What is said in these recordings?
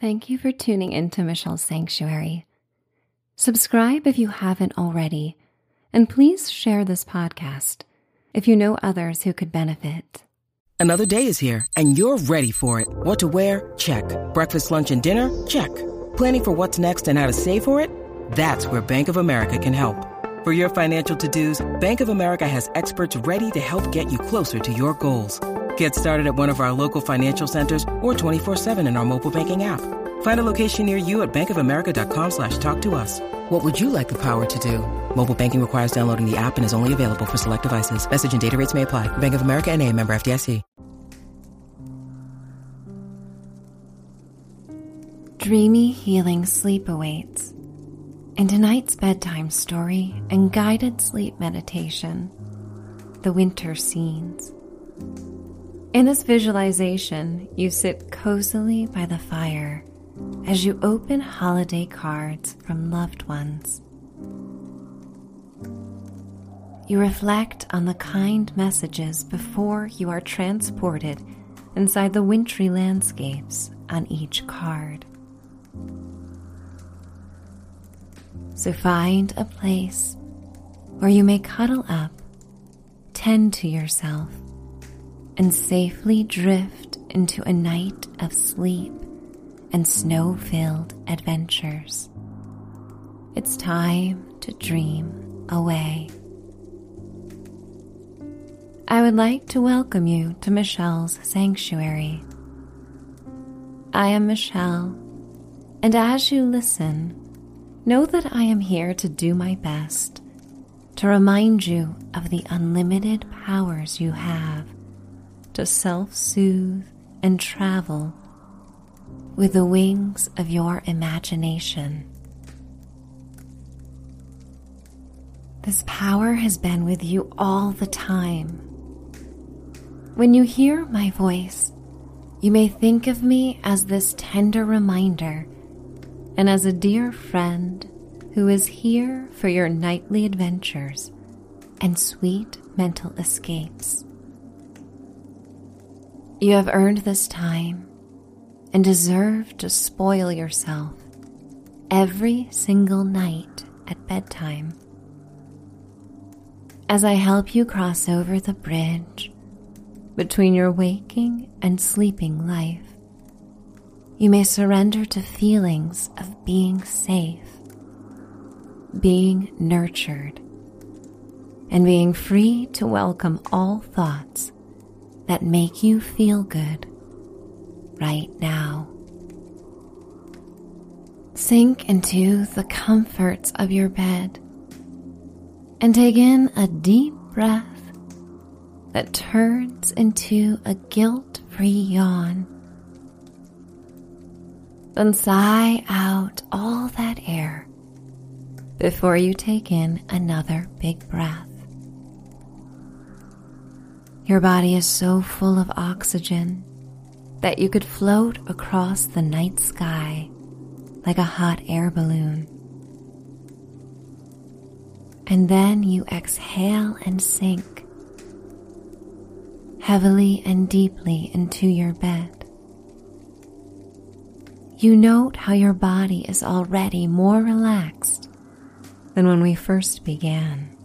Thank you for tuning into Michelle's Sanctuary. Subscribe if you haven't already, and please share this podcast if you know others who could benefit. Another day is here, and you're ready for it. What to wear? Check. Breakfast, lunch, and dinner? Check. Planning for what's next and how to save for it? That's where Bank of America can help. For your financial to dos, Bank of America has experts ready to help get you closer to your goals. Get started at one of our local financial centers or 24-7 in our mobile banking app. Find a location near you at bankofamerica.com slash talk to us. What would you like the power to do? Mobile banking requires downloading the app and is only available for select devices. Message and data rates may apply. Bank of America and a member FDIC. Dreamy healing sleep awaits. In tonight's bedtime story and guided sleep meditation, The Winter Scenes. In this visualization, you sit cozily by the fire as you open holiday cards from loved ones. You reflect on the kind messages before you are transported inside the wintry landscapes on each card. So find a place where you may cuddle up, tend to yourself, and safely drift into a night of sleep and snow filled adventures. It's time to dream away. I would like to welcome you to Michelle's Sanctuary. I am Michelle, and as you listen, know that I am here to do my best to remind you of the unlimited powers you have to self soothe and travel with the wings of your imagination. This power has been with you all the time. When you hear my voice, you may think of me as this tender reminder and as a dear friend who is here for your nightly adventures and sweet mental escapes. You have earned this time and deserve to spoil yourself every single night at bedtime. As I help you cross over the bridge between your waking and sleeping life, you may surrender to feelings of being safe, being nurtured, and being free to welcome all thoughts that make you feel good right now. Sink into the comforts of your bed and take in a deep breath that turns into a guilt free yawn. Then sigh out all that air before you take in another big breath. Your body is so full of oxygen that you could float across the night sky like a hot air balloon. And then you exhale and sink heavily and deeply into your bed. You note how your body is already more relaxed than when we first began.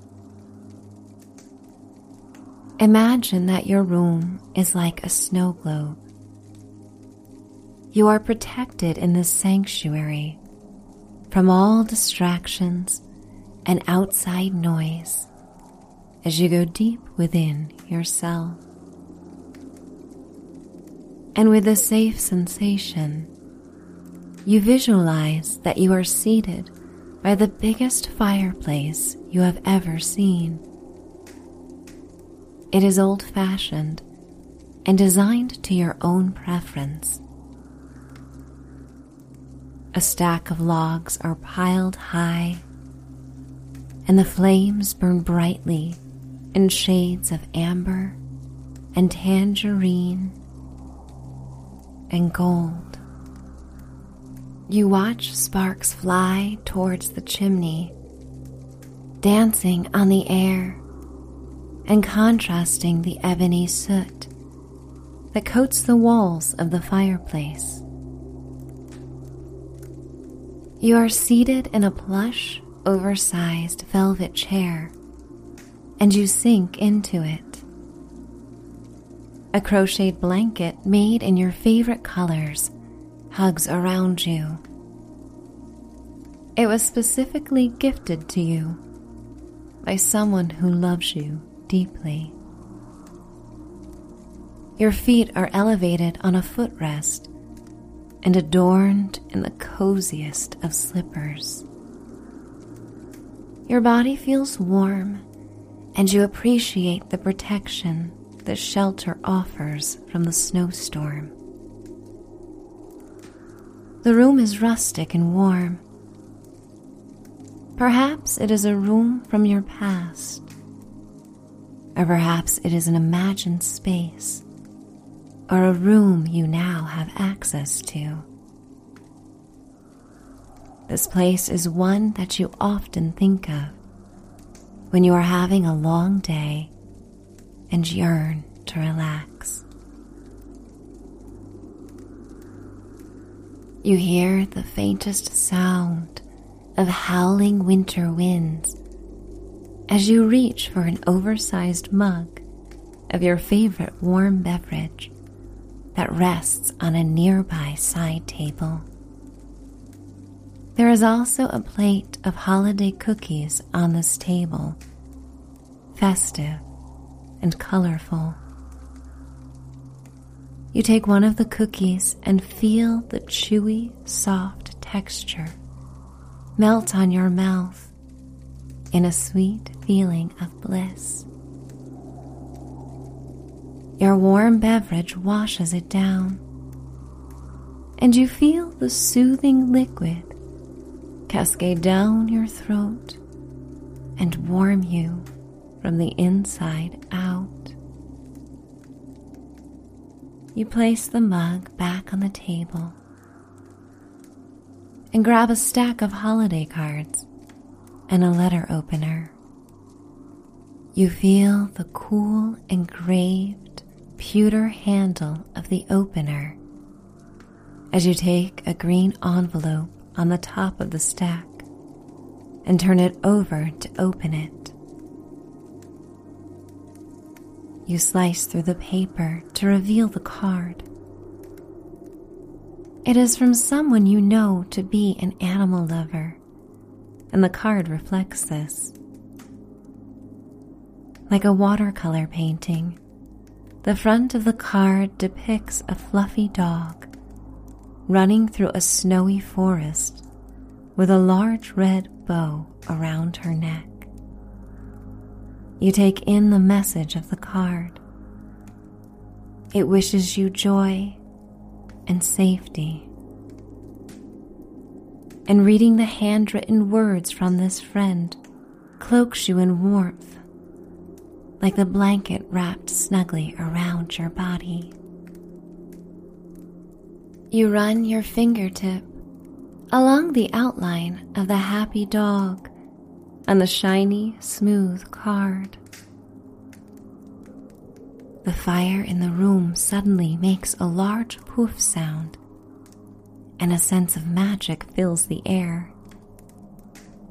Imagine that your room is like a snow globe. You are protected in this sanctuary from all distractions and outside noise as you go deep within yourself. And with a safe sensation, you visualize that you are seated by the biggest fireplace you have ever seen. It is old fashioned and designed to your own preference. A stack of logs are piled high, and the flames burn brightly in shades of amber and tangerine and gold. You watch sparks fly towards the chimney, dancing on the air and contrasting the ebony soot that coats the walls of the fireplace. You are seated in a plush, oversized velvet chair, and you sink into it. A crocheted blanket made in your favorite colors hugs around you. It was specifically gifted to you by someone who loves you deeply. Your feet are elevated on a footrest and adorned in the coziest of slippers. Your body feels warm, and you appreciate the protection the shelter offers from the snowstorm. The room is rustic and warm. Perhaps it is a room from your past, or perhaps it is an imagined space or a room you now have access to. This place is one that you often think of when you are having a long day and yearn to relax. You hear the faintest sound of howling winter winds as you reach for an oversized mug of your favorite warm beverage that rests on a nearby side table. There is also a plate of holiday cookies on this table, festive and colorful. You take one of the cookies and feel the chewy, soft texture melt on your mouth in a sweet feeling of bliss. Your warm beverage washes it down, and you feel the soothing liquid cascade down your throat and warm you from the inside out. You place the mug back on the table and grab a stack of holiday cards and a letter opener. You feel the cool engraved pewter handle of the opener as you take a green envelope on the top of the stack and turn it over to open it. You slice through the paper to reveal the card. It is from someone you know to be an animal lover, and the card reflects this. Like a watercolor painting, the front of the card depicts a fluffy dog running through a snowy forest with a large red bow around her neck. You take in the message of the card. It wishes you joy and safety. And reading the handwritten words from this friend cloaks you in warmth like the blanket wrapped snugly around your body. You run your fingertip along the outline of the happy dog on the shiny, smooth card. The fire in the room suddenly makes a large poof sound, and a sense of magic fills the air.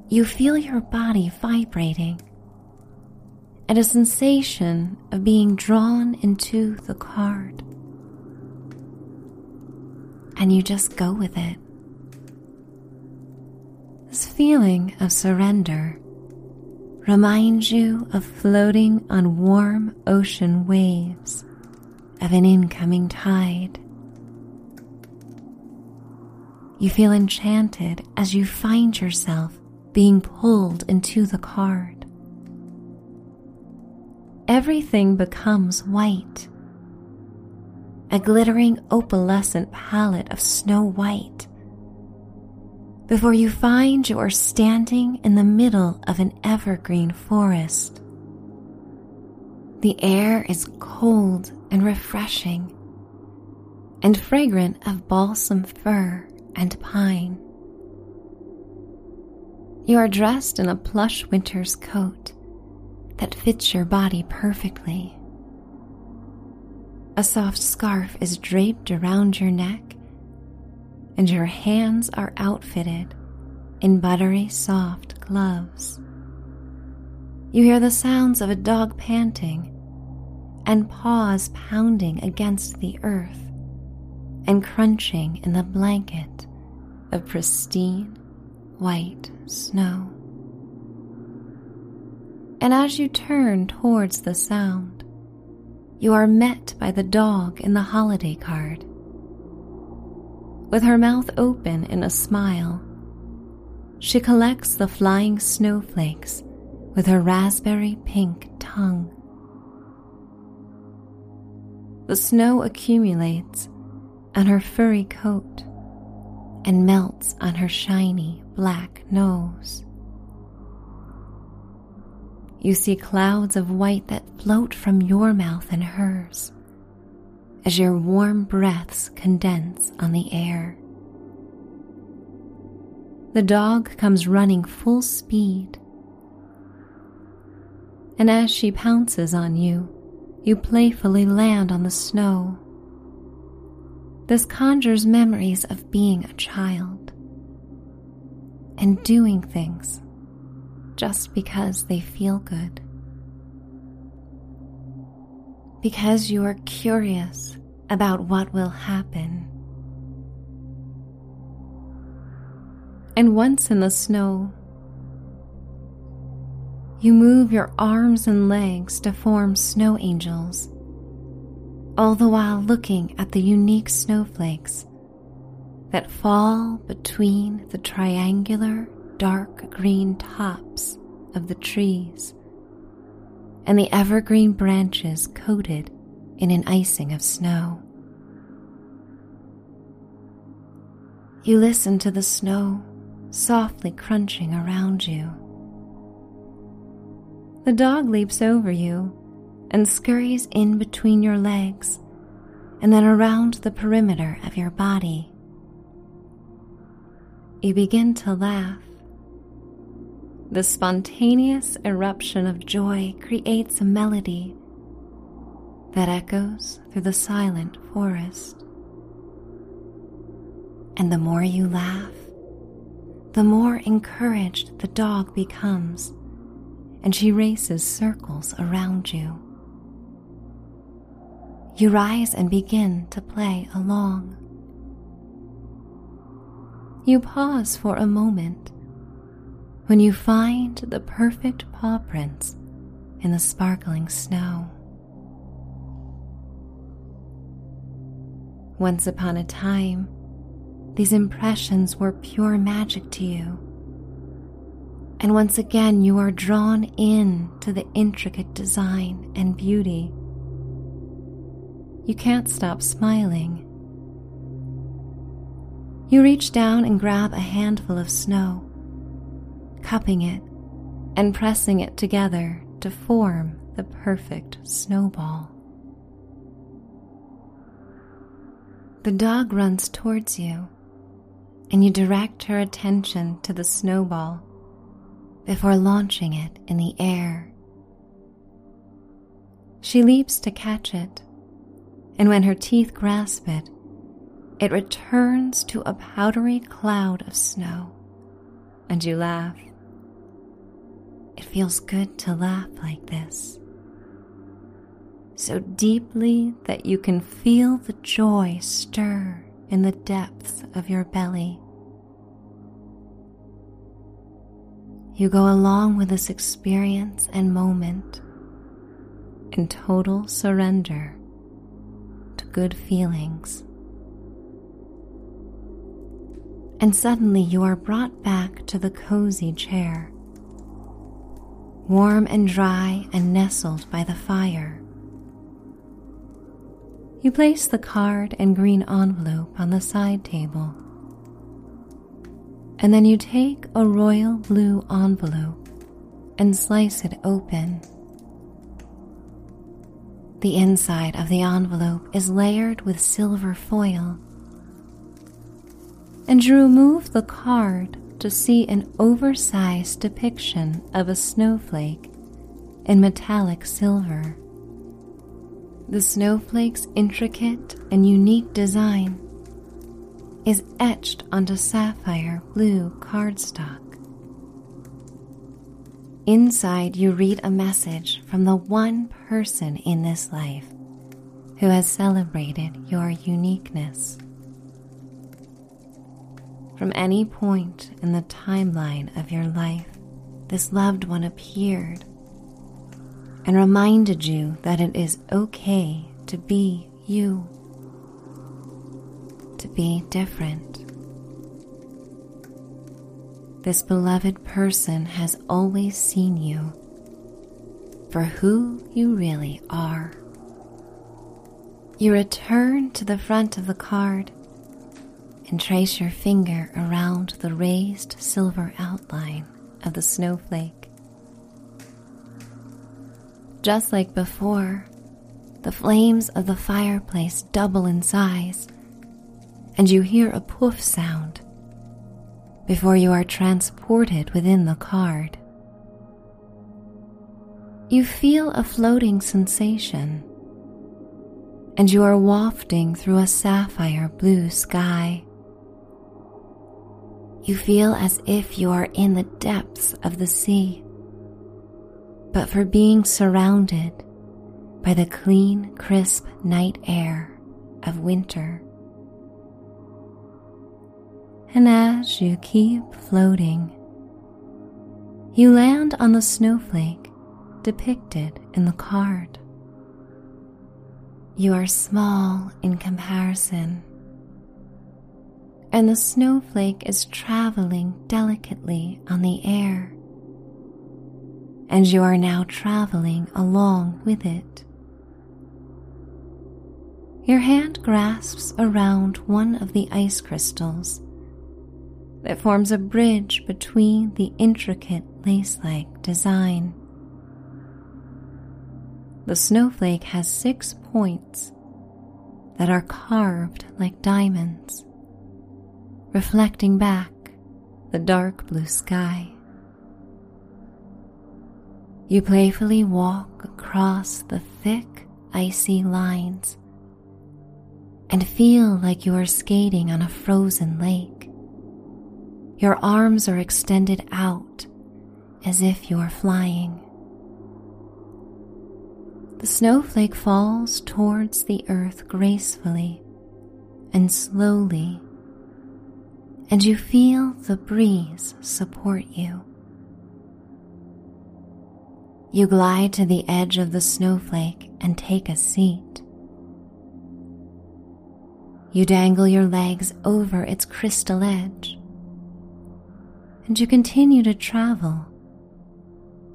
You feel your body vibrating and a sensation of being drawn into the card. And you just go with it. This feeling of surrender reminds you of floating on warm ocean waves of an incoming tide. You feel enchanted as you find yourself being pulled into the card everything becomes white. A glittering opalescent palette of snow white. Before you find you are standing in the middle of an evergreen forest. The air is cold and refreshing, and fragrant of balsam fir and pine. You are dressed in a plush winter's coat that fits your body perfectly. A soft scarf is draped around your neck, and your hands are outfitted in buttery soft gloves. You hear the sounds of a dog panting and paws pounding against the earth and crunching in the blanket of pristine white snow. And as you turn towards the sound, you are met by the dog in the holiday card. With her mouth open in a smile, she collects the flying snowflakes with her raspberry pink tongue. The snow accumulates on her furry coat and melts on her shiny black nose. You see clouds of white that float from your mouth and hers as your warm breaths condense on the air. The dog comes running full speed, and as she pounces on you, you playfully land on the snow. This conjures memories of being a child and doing things just because they feel good. Because you are curious about what will happen. And once in the snow, you move your arms and legs to form snow angels, all the while looking at the unique snowflakes that fall between the triangular dark green tops of the trees and the evergreen branches coated in an icing of snow. You listen to the snow softly crunching around you. The dog leaps over you and scurries in between your legs and then around the perimeter of your body. You begin to laugh. The spontaneous eruption of joy creates a melody that echoes through the silent forest. And the more you laugh, the more encouraged the dog becomes, and she races circles around you. You rise and begin to play along. You pause for a moment when you find the perfect paw prints in the sparkling snow. Once upon a time, these impressions were pure magic to you. And once again, you are drawn in to the intricate design and beauty. You can't stop smiling. You reach down and grab a handful of snow, cupping it and pressing it together to form the perfect snowball. The dog runs towards you and you direct her attention to the snowball before launching it in the air. She leaps to catch it, and when her teeth grasp it, it returns to a powdery cloud of snow, and you laugh. It feels good to laugh like this, so deeply that you can feel the joy stir in the depths of your belly. You go along with this experience and moment in total surrender good feelings. And suddenly you are brought back to the cozy chair, warm and dry and nestled by the fire. You place the card and green envelope on the side table. And then you take a royal blue envelope and slice it open. The inside of the envelope is layered with silver foil. And you remove the card to see an oversized depiction of a snowflake in metallic silver. The snowflake's intricate and unique design is etched onto sapphire blue cardstock. Inside, you read a message from the one person in this life who has celebrated your uniqueness. From any point in the timeline of your life, this loved one appeared and reminded you that it is okay to be you, to be different. This beloved person has always seen you for who you really are. You return to the front of the card and trace your finger around the raised silver outline of the snowflake. Just like before, the flames of the fireplace double in size, and you hear a poof sound before you are transported within the card. You feel a floating sensation, and you are wafting through a sapphire blue sky. You feel as if you are in the depths of the sea, but for being surrounded by the clean, crisp night air of winter. And as you keep floating, you land on the snowflake depicted in the card. You are small in comparison, and the snowflake is traveling delicately on the air, and you are now traveling along with it. Your hand grasps around one of the ice crystals that forms a bridge between the intricate lace like design. The snowflake has six points that are carved like diamonds, reflecting back the dark blue sky. You playfully walk across the thick, icy lines and feel like you are skating on a frozen lake. Your arms are extended out as if you are flying. The snowflake falls towards the earth gracefully and slowly, and you feel the breeze support you. You glide to the edge of the snowflake and take a seat. You dangle your legs over its crystal edge and you continue to travel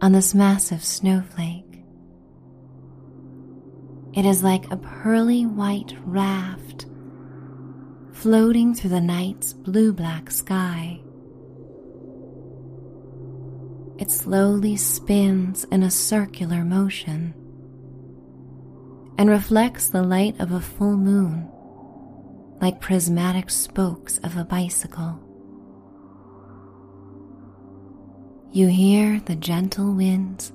on this massive snowflake. It is like a pearly white raft floating through the night's blue black sky. It slowly spins in a circular motion and reflects the light of a full moon like prismatic spokes of a bicycle. You hear the gentle winds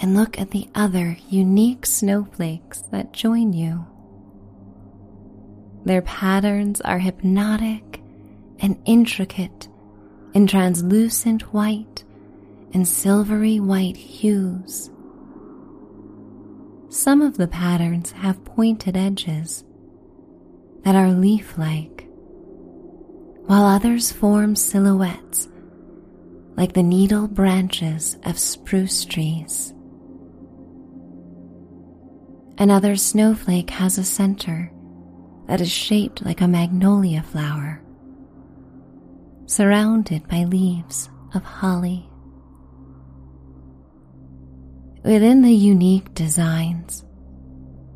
and look at the other unique snowflakes that join you. Their patterns are hypnotic and intricate in translucent white and silvery white hues. Some of the patterns have pointed edges that are leaf like, while others form silhouettes like the needle branches of spruce trees. Another snowflake has a center that is shaped like a magnolia flower, surrounded by leaves of holly. Within the unique designs,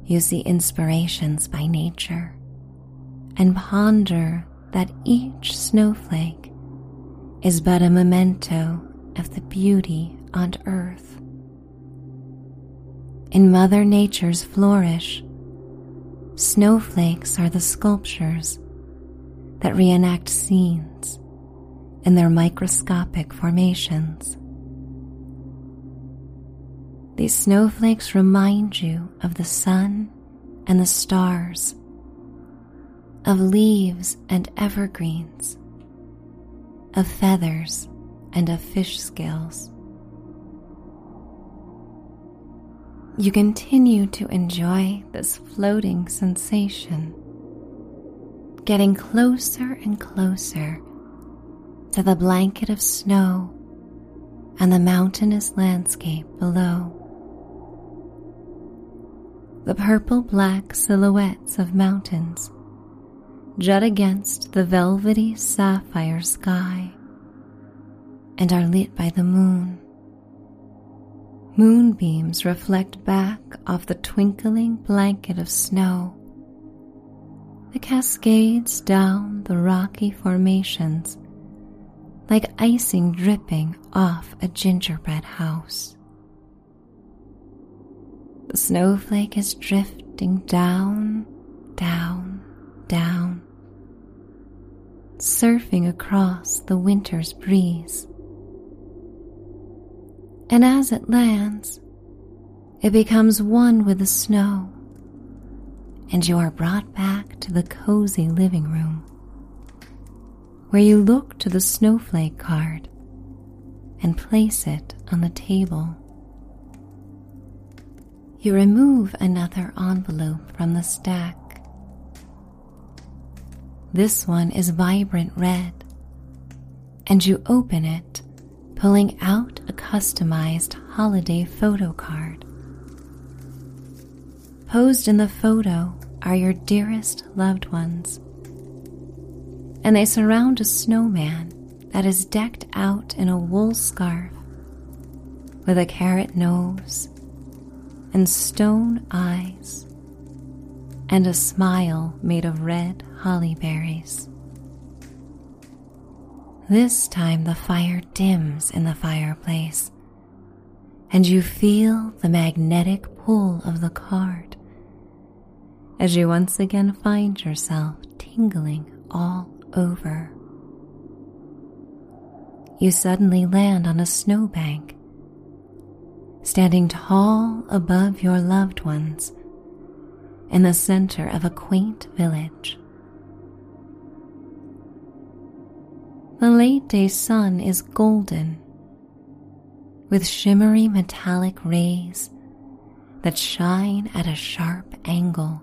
you see inspirations by nature and ponder that each snowflake is but a memento of the beauty on earth. In Mother Nature's flourish, snowflakes are the sculptures that reenact scenes in their microscopic formations. These snowflakes remind you of the sun and the stars, of leaves and evergreens, of feathers and of fish scales. You continue to enjoy this floating sensation, getting closer and closer to the blanket of snow and the mountainous landscape below. The purple black silhouettes of mountains jut against the velvety sapphire sky and are lit by the moon. Moonbeams reflect back off the twinkling blanket of snow. The cascades down the rocky formations like icing dripping off a gingerbread house. The snowflake is drifting down, down, down, surfing across the winter's breeze. And as it lands, it becomes one with the snow, and you are brought back to the cozy living room where you look to the snowflake card and place it on the table. You remove another envelope from the stack. This one is vibrant red, and you open it, pulling out a customized holiday photo card. Posed in the photo are your dearest loved ones. And they surround a snowman that is decked out in a wool scarf with a carrot nose and stone eyes and a smile made of red holly berries. This time the fire dims in the fireplace, and you feel the magnetic pull of the card as you once again find yourself tingling all over. You suddenly land on a snowbank, standing tall above your loved ones in the center of a quaint village. The late day sun is golden with shimmery metallic rays that shine at a sharp angle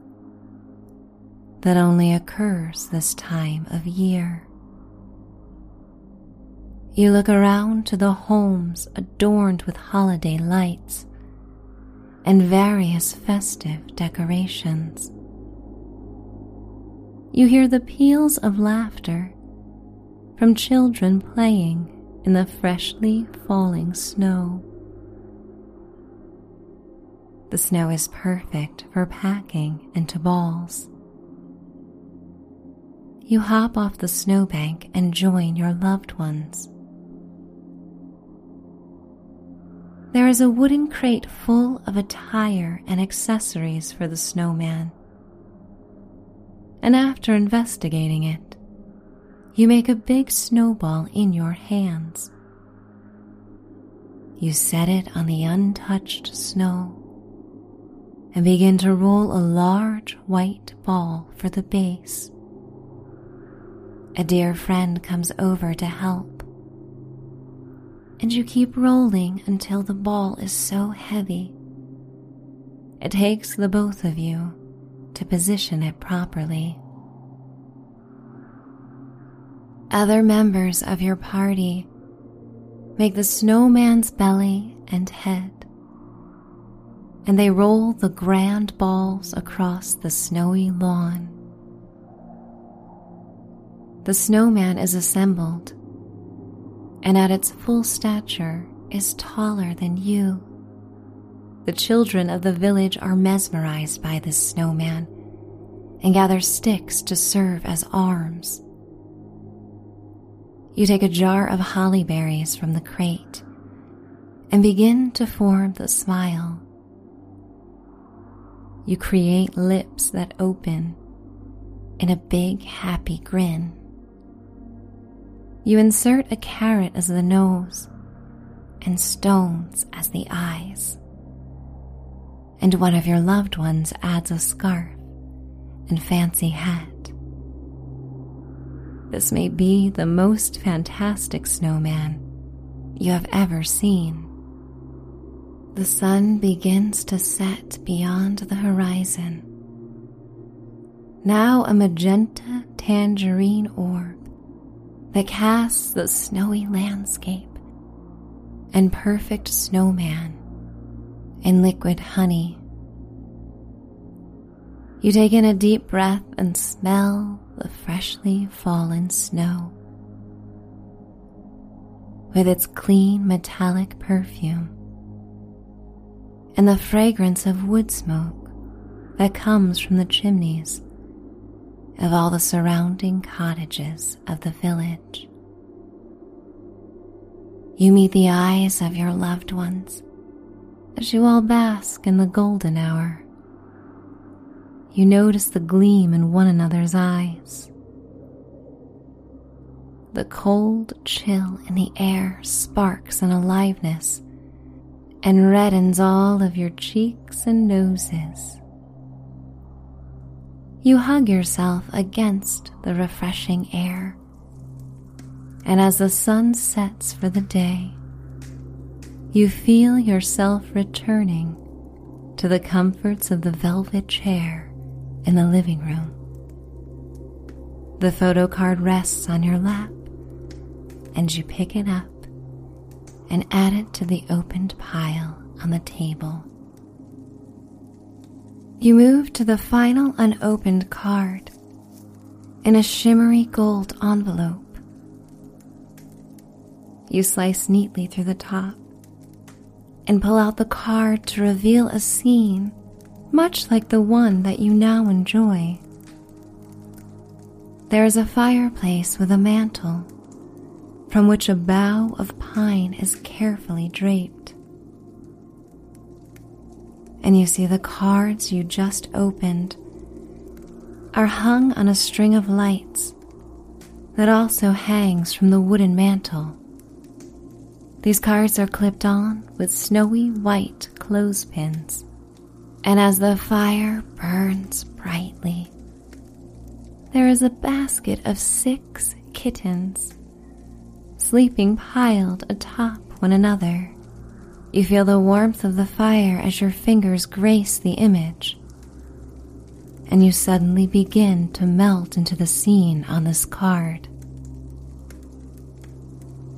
that only occurs this time of year. You look around to the homes adorned with holiday lights and various festive decorations. You hear the peals of laughter from children playing in the freshly falling snow. The snow is perfect for packing into balls you hop off the snowbank and join your loved ones. There is a wooden crate full of attire and accessories for the snowman. And after investigating it, you make a big snowball in your hands. You set it on the untouched snow and begin to roll a large white ball for the base a dear friend comes over to help. And you keep rolling until the ball is so heavy. It takes the both of you to position it properly. Other members of your party make the snowman's belly and head, and they roll the grand balls across the snowy lawn the snowman is assembled, and at its full stature is taller than you. The children of the village are mesmerized by this snowman and gather sticks to serve as arms. You take a jar of holly berries from the crate and begin to form the smile. You create lips that open in a big happy grin. You insert a carrot as the nose and stones as the eyes. And one of your loved ones adds a scarf and fancy hat this may be the most fantastic snowman you have ever seen. The sun begins to set beyond the horizon. Now a magenta tangerine orb that casts the snowy landscape and perfect snowman in liquid honey. You take in a deep breath and smell the freshly fallen snow. With its clean metallic perfume and the fragrance of wood smoke that comes from the chimneys of all the surrounding cottages of the village. You meet the eyes of your loved ones as you all bask in the golden hour. You notice the gleam in one another's eyes. The cold chill in the air sparks an aliveness and reddens all of your cheeks and noses. You hug yourself against the refreshing air and as the sun sets for the day, you feel yourself returning to the comforts of the velvet chair in the living room. The photo card rests on your lap, and you pick it up and add it to the opened pile on the table. You move to the final unopened card in a shimmery gold envelope you slice neatly through the top and pull out the card to reveal a scene much like the one that you now enjoy. There is a fireplace with a mantel from which a bough of pine is carefully draped. And you see the cards you just opened are hung on a string of lights that also hangs from the wooden mantel. These cards are clipped on with snowy white clothespins, and as the fire burns brightly, there is a basket of six kittens sleeping piled atop one another. You feel the warmth of the fire as your fingers grace the image, and you suddenly begin to melt into the scene on this card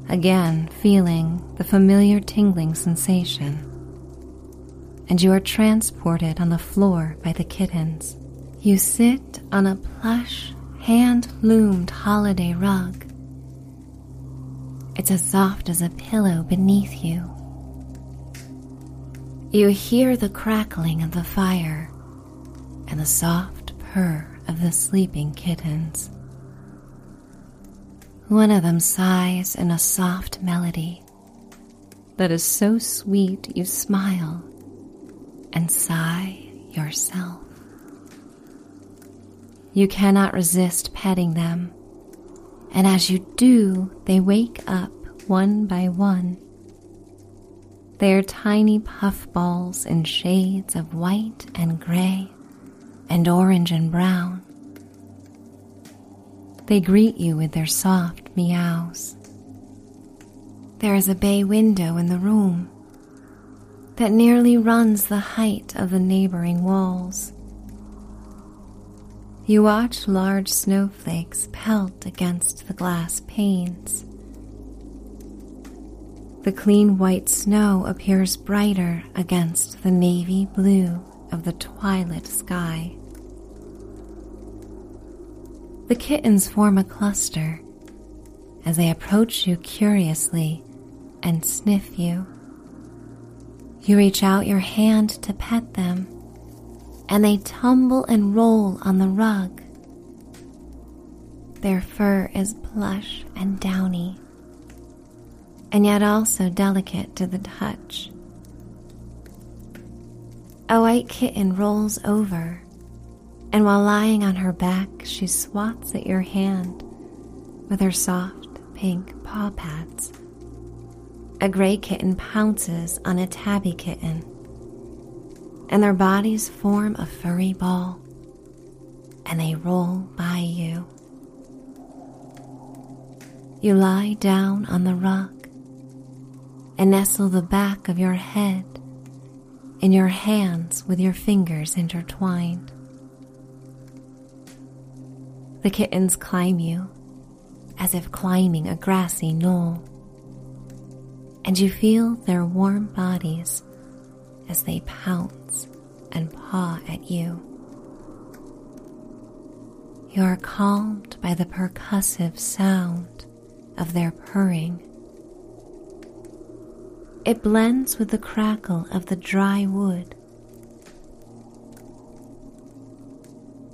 again feeling the familiar tingling sensation. And you are transported on the floor by the kittens. You sit on a plush, hand loomed holiday rug. It's as soft as a pillow beneath you. You hear the crackling of the fire and the soft purr of the sleeping kittens. One of them sighs in a soft melody that is so sweet you smile and sigh yourself. You cannot resist petting them, and as you do, they wake up one by one. They are tiny puffballs in shades of white and gray and orange and brown they greet you with their soft meows. There is a bay window in the room that nearly runs the height of the neighboring walls. You watch large snowflakes pelt against the glass panes. The clean white snow appears brighter against the navy blue of the twilight sky. The kittens form a cluster as they approach you curiously and sniff you. You reach out your hand to pet them, and they tumble and roll on the rug. Their fur is plush and downy, and yet also delicate to the touch. A white kitten rolls over and while lying on her back, she swats at your hand with her soft pink paw pads. A gray kitten pounces on a tabby kitten, and their bodies form a furry ball, and they roll by you. You lie down on the rock and nestle the back of your head in your hands with your fingers intertwined. The kittens climb you as if climbing a grassy knoll, and you feel their warm bodies as they pounce and paw at you. You are calmed by the percussive sound of their purring. It blends with the crackle of the dry wood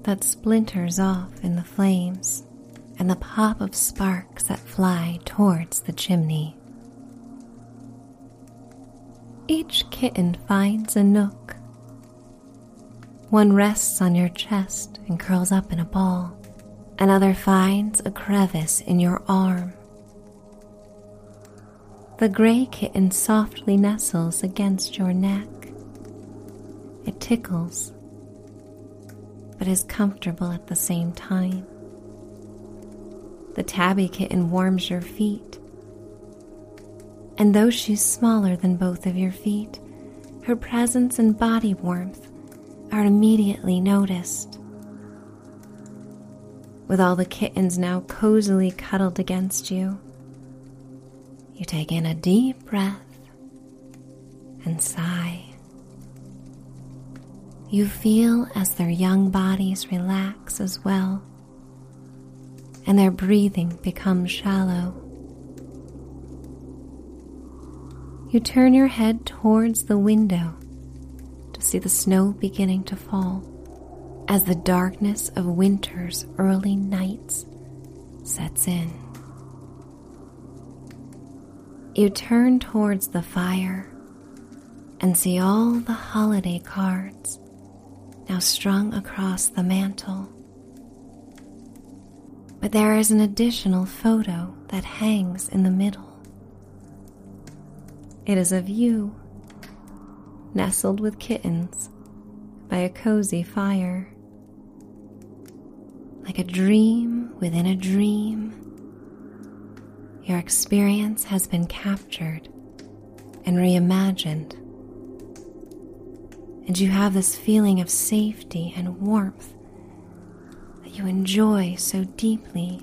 that splinters off in the flames and the pop of sparks that fly towards the chimney. Each kitten finds a nook. One rests on your chest and curls up in a ball. Another finds a crevice in your arm. The gray kitten softly nestles against your neck. It tickles, but is comfortable at the same time. The tabby kitten warms your feet. And though she's smaller than both of your feet, her presence and body warmth are immediately noticed. With all the kittens now cozily cuddled against you, you take in a deep breath and sigh. You feel as their young bodies relax as well and their breathing becomes shallow. You turn your head towards the window to see the snow beginning to fall as the darkness of winter's early nights sets in. You turn towards the fire and see all the holiday cards now strung across the mantel. But there is an additional photo that hangs in the middle. It is of you, nestled with kittens by a cozy fire. Like a dream within a dream, your experience has been captured and reimagined. And you have this feeling of safety and warmth that you enjoy so deeply,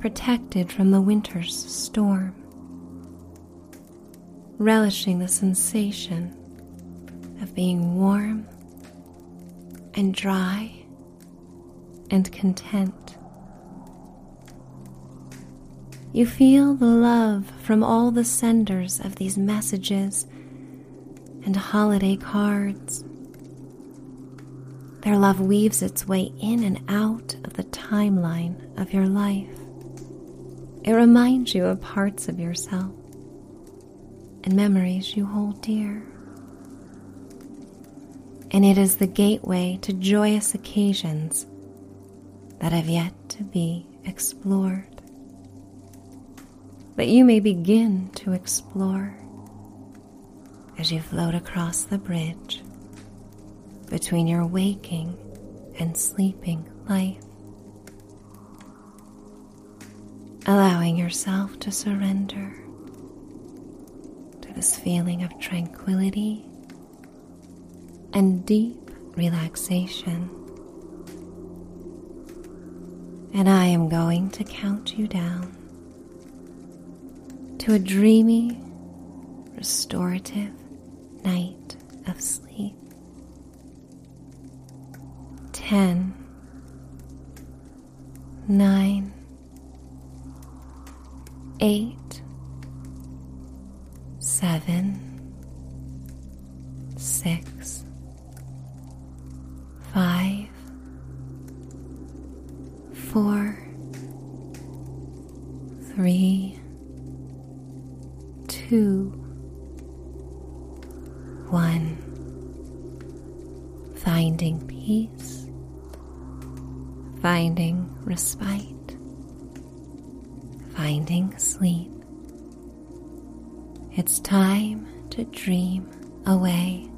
protected from the winter's storm, relishing the sensation of being warm and dry and content. You feel the love from all the senders of these messages and holiday cards their love weaves its way in and out of the timeline of your life. It reminds you of parts of yourself and memories you hold dear. And it is the gateway to joyous occasions that have yet to be explored. That you may begin to explore as you float across the bridge between your waking and sleeping life. Allowing yourself to surrender to this feeling of tranquility and deep relaxation. And I am going to count you down to a dreamy, restorative night of sleep. 10, 9, 8, 7, 6, finding respite, finding sleep. It's time to dream away.